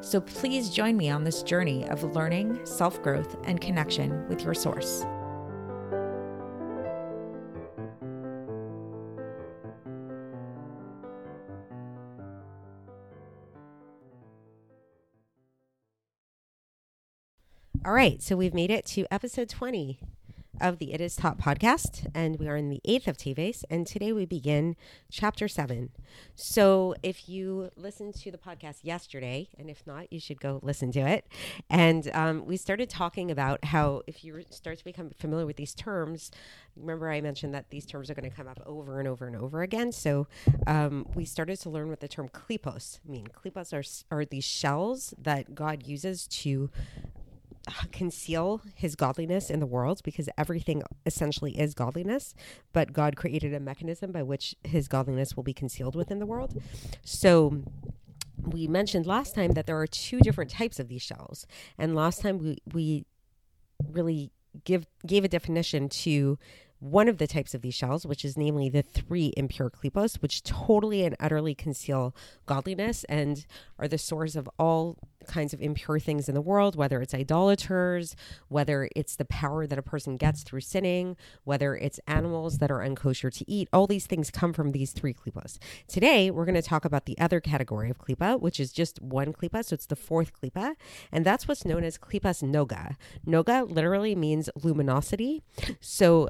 So please join me on this journey of learning, self growth, and connection with your source. All right, so we've made it to episode 20 of the It Is Taught podcast, and we are in the eighth of Teves, and today we begin chapter seven. So, if you listened to the podcast yesterday, and if not, you should go listen to it. And um, we started talking about how if you start to become familiar with these terms, remember I mentioned that these terms are going to come up over and over and over again. So, um, we started to learn what the term klipos mean. Klipos are are these shells that God uses to conceal his godliness in the world because everything essentially is godliness, but God created a mechanism by which his godliness will be concealed within the world. So we mentioned last time that there are two different types of these shells. And last time we we really give gave a definition to one of the types of these shells, which is namely the three impure klipos, which totally and utterly conceal godliness and are the source of all kinds of impure things in the world, whether it's idolaters, whether it's the power that a person gets through sinning, whether it's animals that are unkosher to eat. All these things come from these three klipos. Today, we're going to talk about the other category of klipa, which is just one klipa. So it's the fourth klipa. And that's what's known as klipas noga. Noga literally means luminosity. So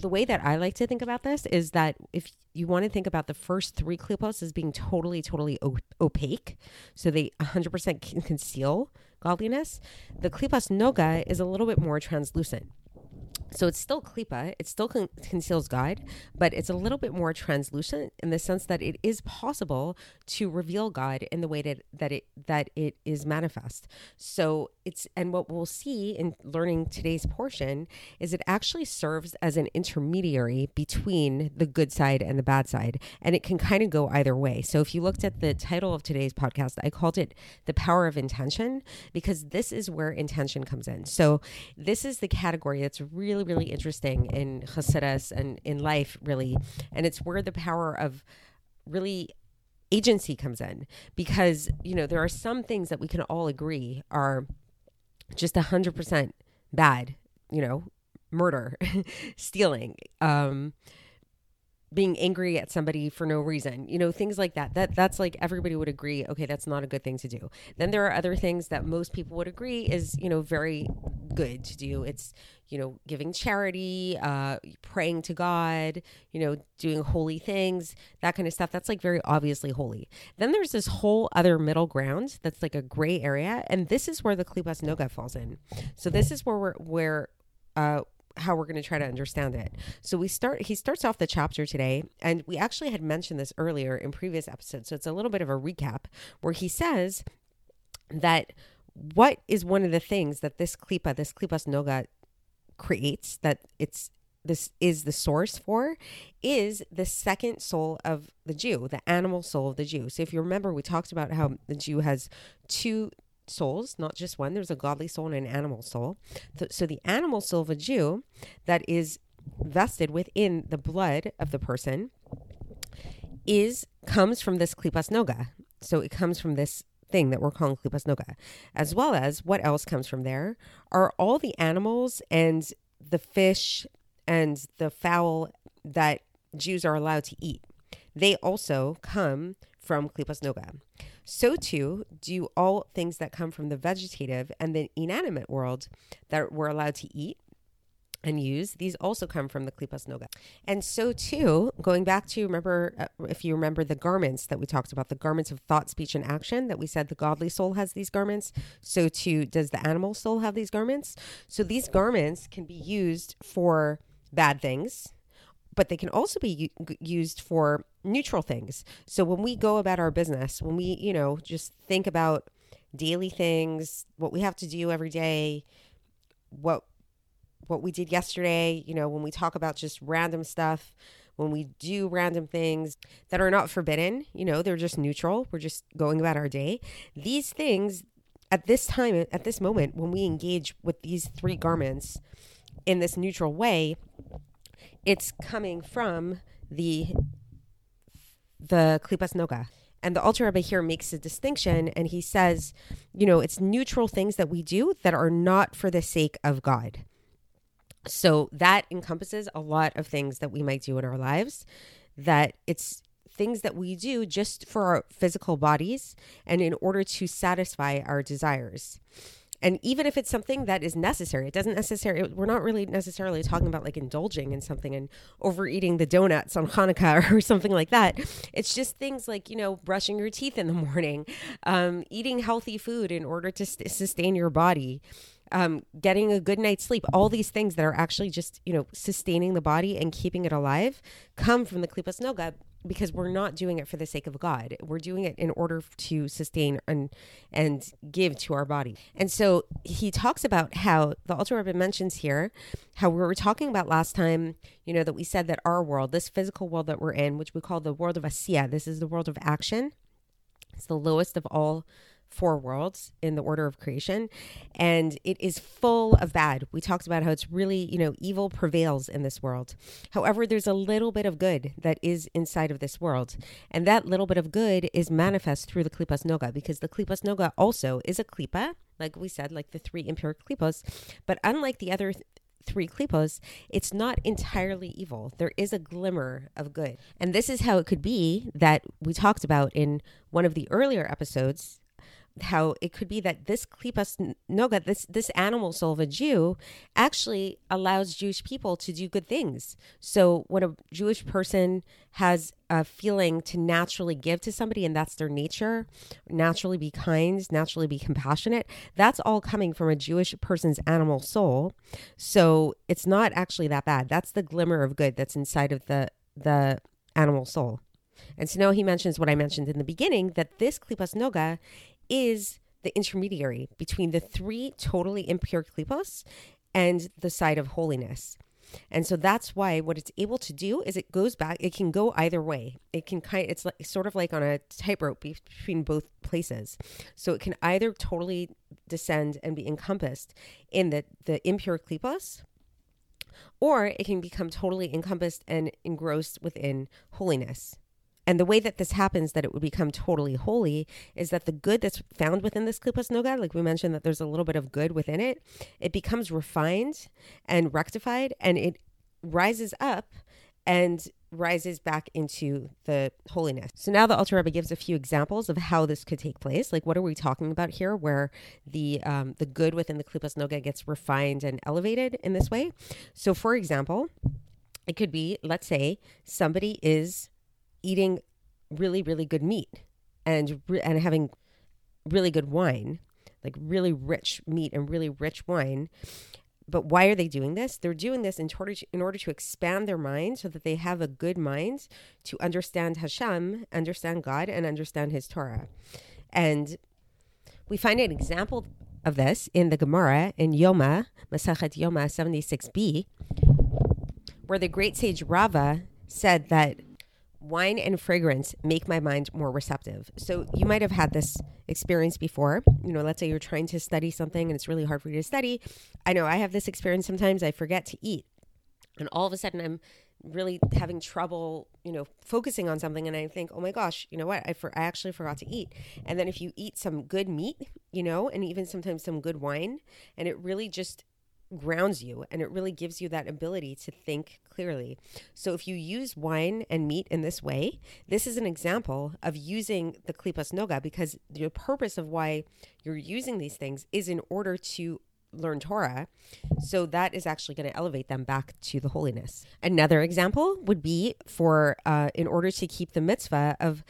the way that I like to think about this is that if you want to think about the first three klipos as being totally, totally opaque, so they 100% can conceal godliness. The klipas noga is a little bit more translucent. So it's still klipa, it still con- conceals God, but it's a little bit more translucent in the sense that it is possible to reveal God in the way that, that it that it is manifest. So it's and what we'll see in learning today's portion is it actually serves as an intermediary between the good side and the bad side, and it can kind of go either way. So if you looked at the title of today's podcast, I called it "The Power of Intention" because this is where intention comes in. So this is the category that's really really, interesting in Hasidus and in life, really. And it's where the power of really agency comes in because, you know, there are some things that we can all agree are just 100% bad, you know, murder, stealing, um, being angry at somebody for no reason you know things like that. That that's like everybody would agree okay that's not a good thing to do. Then there are other things that most people would agree is you know very good to do. It's you know giving charity uh praying to god you know doing holy things that kind of stuff. That's like very obviously holy. Then there's this whole other middle ground that's like a gray area and this is where the klipas noga falls in. So this is where we're where uh how we're going to try to understand it. So we start he starts off the chapter today and we actually had mentioned this earlier in previous episodes. So it's a little bit of a recap where he says that what is one of the things that this klipa, this klipas noga creates that it's this is the source for is the second soul of the Jew, the animal soul of the Jew. So if you remember, we talked about how the Jew has two souls, not just one. There's a godly soul and an animal soul. So the animal soul of a Jew that is vested within the blood of the person is comes from this klipas noga. So it comes from this thing that we're calling klipas noga, as well as what else comes from there are all the animals and the fish and the fowl that Jews are allowed to eat. They also come from klipas noga. So too do all things that come from the vegetative and the inanimate world that we're allowed to eat. and use, these also come from the Klipas Noga. And so too, going back to remember, uh, if you remember the garments that we talked about, the garments of thought, speech, and action that we said the godly soul has these garments. So too, does the animal soul have these garments? So these garments can be used for bad things, but they can also be used for neutral things. So when we go about our business, when we, you know, just think about daily things, what we have to do every day, what what we did yesterday, you know, when we talk about just random stuff, when we do random things that are not forbidden, you know, they're just neutral. We're just going about our day. These things at this time, at this moment, when we engage with these three garments in this neutral way, it's coming from the the klipas noga. And the Alter Rebbe here makes a distinction and he says, you know, it's neutral things that we do that are not for the sake of God. So that encompasses a lot of things that we might do in our lives, that it's things that we do just for our physical bodies and in order to satisfy our desires. And even if it's something that is necessary, it doesn't necessarily, we're not really necessarily talking about like indulging in something and overeating the donuts on Hanukkah or something like that. It's just things like, you know, brushing your teeth in the morning, um, eating healthy food in order to st- sustain your body um, getting a good night's sleep, all these things that are actually just, you know, sustaining the body and keeping it alive come from the Klipas Noga because we're not doing it for the sake of God. We're doing it in order to sustain and and give to our body. And so he talks about how the Alter Rebbe mentions here how we were talking about last time, you know, that we said that our world, this physical world that we're in, which we call the world of Asiya, this is the world of action. It's the lowest of all four worlds in the order of creation and it is full of bad we talked about how it's really you know evil prevails in this world however there's a little bit of good that is inside of this world and that little bit of good is manifest through the klipas noga because the klipas noga also is a klipa like we said like the three impure klipos but unlike the other th- three klipos, it's not entirely evil. There is a glimmer of good. And this is how it could be that we talked about in one of the earlier episodes how it could be that this klipas noga, this this animal soul of a Jew, actually allows Jewish people to do good things. So when a Jewish person has a feeling to naturally give to somebody, and that's their nature, naturally be kind, naturally be compassionate, that's all coming from a Jewish person's animal soul. So it's not actually that bad. That's the glimmer of good that's inside of the the animal soul. And so now he mentions what I mentioned in the beginning that this klipas noga is the intermediary between the three totally impure klipos and the side of holiness. And so that's why what it's able to do is it goes back, it can go either way. It can kind it's like sort of like on a tightrope between both places. So it can either totally descend and be encompassed in the, the impure klipos, or it can become totally encompassed and engrossed within holiness. And the way that this happens, that it would become totally holy, is that the good that's found within this klipas noga, like we mentioned, that there's a little bit of good within it, it becomes refined and rectified, and it rises up and rises back into the holiness. So now the Alter Rebbe gives a few examples of how this could take place. Like, what are we talking about here, where the um, the good within the klipas noga gets refined and elevated in this way? So, for example, it could be, let's say, somebody is eating really really good meat and and having really good wine like really rich meat and really rich wine. But why are they doing this? They're doing this in order to, in order to expand their mind so that they have a good mind to understand Hashem understand God and understand his Torah. And we find an example of this in the Gemara in Yoma Masachet Yoma 76b where the great sage Rava said that wine and fragrance make my mind more receptive. So you might have had this experience before. You know, let's say you're trying to study something and it's really hard for you to study. I know I have this experience sometimes I forget to eat. And all of a sudden I'm really having trouble, you know, focusing on something and I think, "Oh my gosh, you know what? I for I actually forgot to eat." And then if you eat some good meat, you know, and even sometimes some good wine, and it really just grounds you and it really gives you that ability to think clearly. So if you use wine and meat in this way, this is an example of using the klipas noga because the purpose of why you're using these things is in order to learn Torah. So that is actually going to elevate them back to the holiness. Another example would be for uh, in order to keep the mitzvah of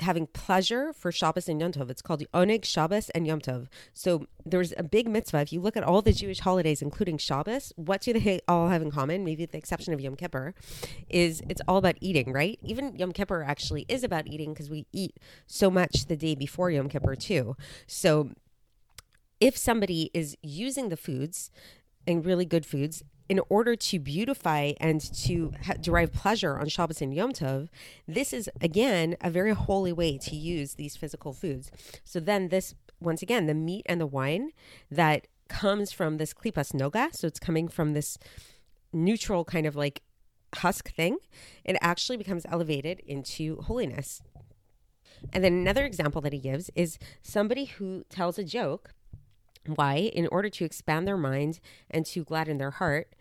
having pleasure for Shabbos and Yom Tov. It's called the Oneg Shabbos and Yom Tov. So there's a big mitzvah. If you look at all the Jewish holidays, including Shabbos, what do they all have in common? Maybe with the exception of Yom Kippur, is it's all about eating, right? Even Yom Kippur actually is about eating because we eat so much the day before Yom Kippur too. So if somebody is using the foods and really good foods in order to beautify and to ha- derive pleasure on Shabbos and Yom Tov, this is again a very holy way to use these physical foods. So then this once again the meat and the wine that comes from this klipas noga, so it's coming from this neutral kind of like husk thing, it actually becomes elevated into holiness. And then another example that he gives is somebody who tells a joke why? In order to expand their mind and to gladden their heart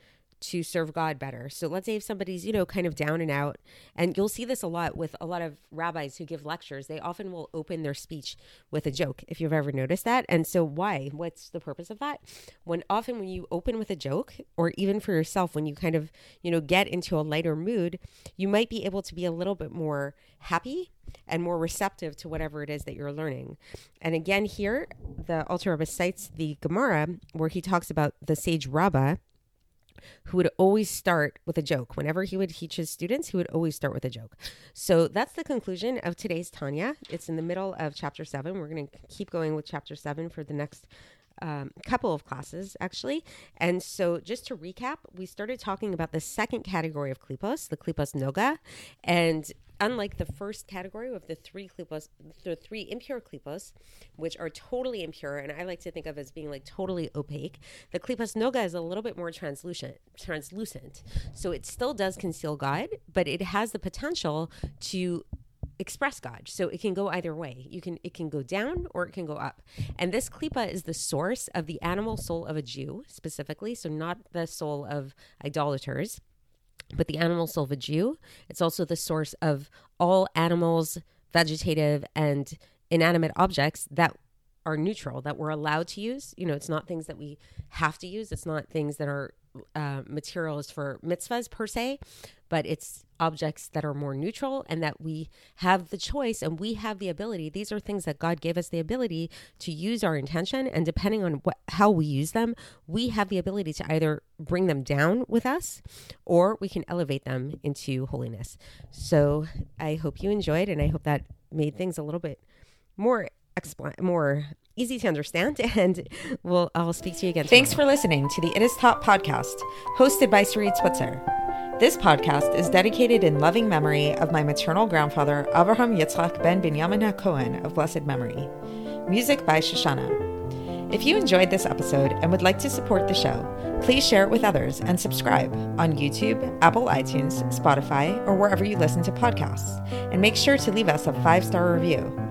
to serve God better. So let's say if somebody's, you know, kind of down and out, and you'll see this a lot with a lot of rabbis who give lectures, they often will open their speech with a joke, if you've ever noticed that. And so why? What's the purpose of that? When often when you open with a joke, or even for yourself, when you kind of, you know, get into a lighter mood, you might be able to be a little bit more happy and more receptive to whatever it is that you're learning. And again, here, the Alter Rebbe cites the Gemara where he talks about the sage Rabbah, who would always start with a joke. Whenever he would teach his students, he would always start with a joke. So that's the conclusion of today's Tanya. It's in the middle of chapter seven. We're going to keep going with chapter seven for the next um, couple of classes actually. And so, just to recap, we started talking about the second category of klipos, the klipos noga, and unlike the first category of the three klipos, the three impure klipos, which are totally impure, and I like to think of as being like totally opaque, the klipos noga is a little bit more translucent. Translucent, so it still does conceal God, but it has the potential to express God. So it can go either way. You can it can go down or it can go up. And this klipa is the source of the animal soul of a Jew specifically, so not the soul of idolaters but the animal a Jew. It's also the source of all animals, vegetative and inanimate objects that are neutral that we're allowed to use. You know, it's not things that we have to use. It's not things that are uh, materials for mitzvahs per se, but it's objects that are more neutral and that we have the choice and we have the ability. These are things that God gave us the ability to use our intention, and depending on what how we use them, we have the ability to either bring them down with us or we can elevate them into holiness. So I hope you enjoyed, and I hope that made things a little bit more explain more easy to understand and we'll I'll speak to you again. Thanks for listening to the It Is Taught podcast, hosted by Sarit Switzer. This podcast is dedicated in loving memory of my maternal grandfather, Avraham Yitzchak ben Binyamin HaKohen of blessed memory. Music by Shoshannah. If you enjoyed this episode and would like to support the show, please share it with others and subscribe on YouTube, Apple iTunes, Spotify, or wherever you listen to podcasts. And make sure to leave us a five star review.